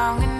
long enough.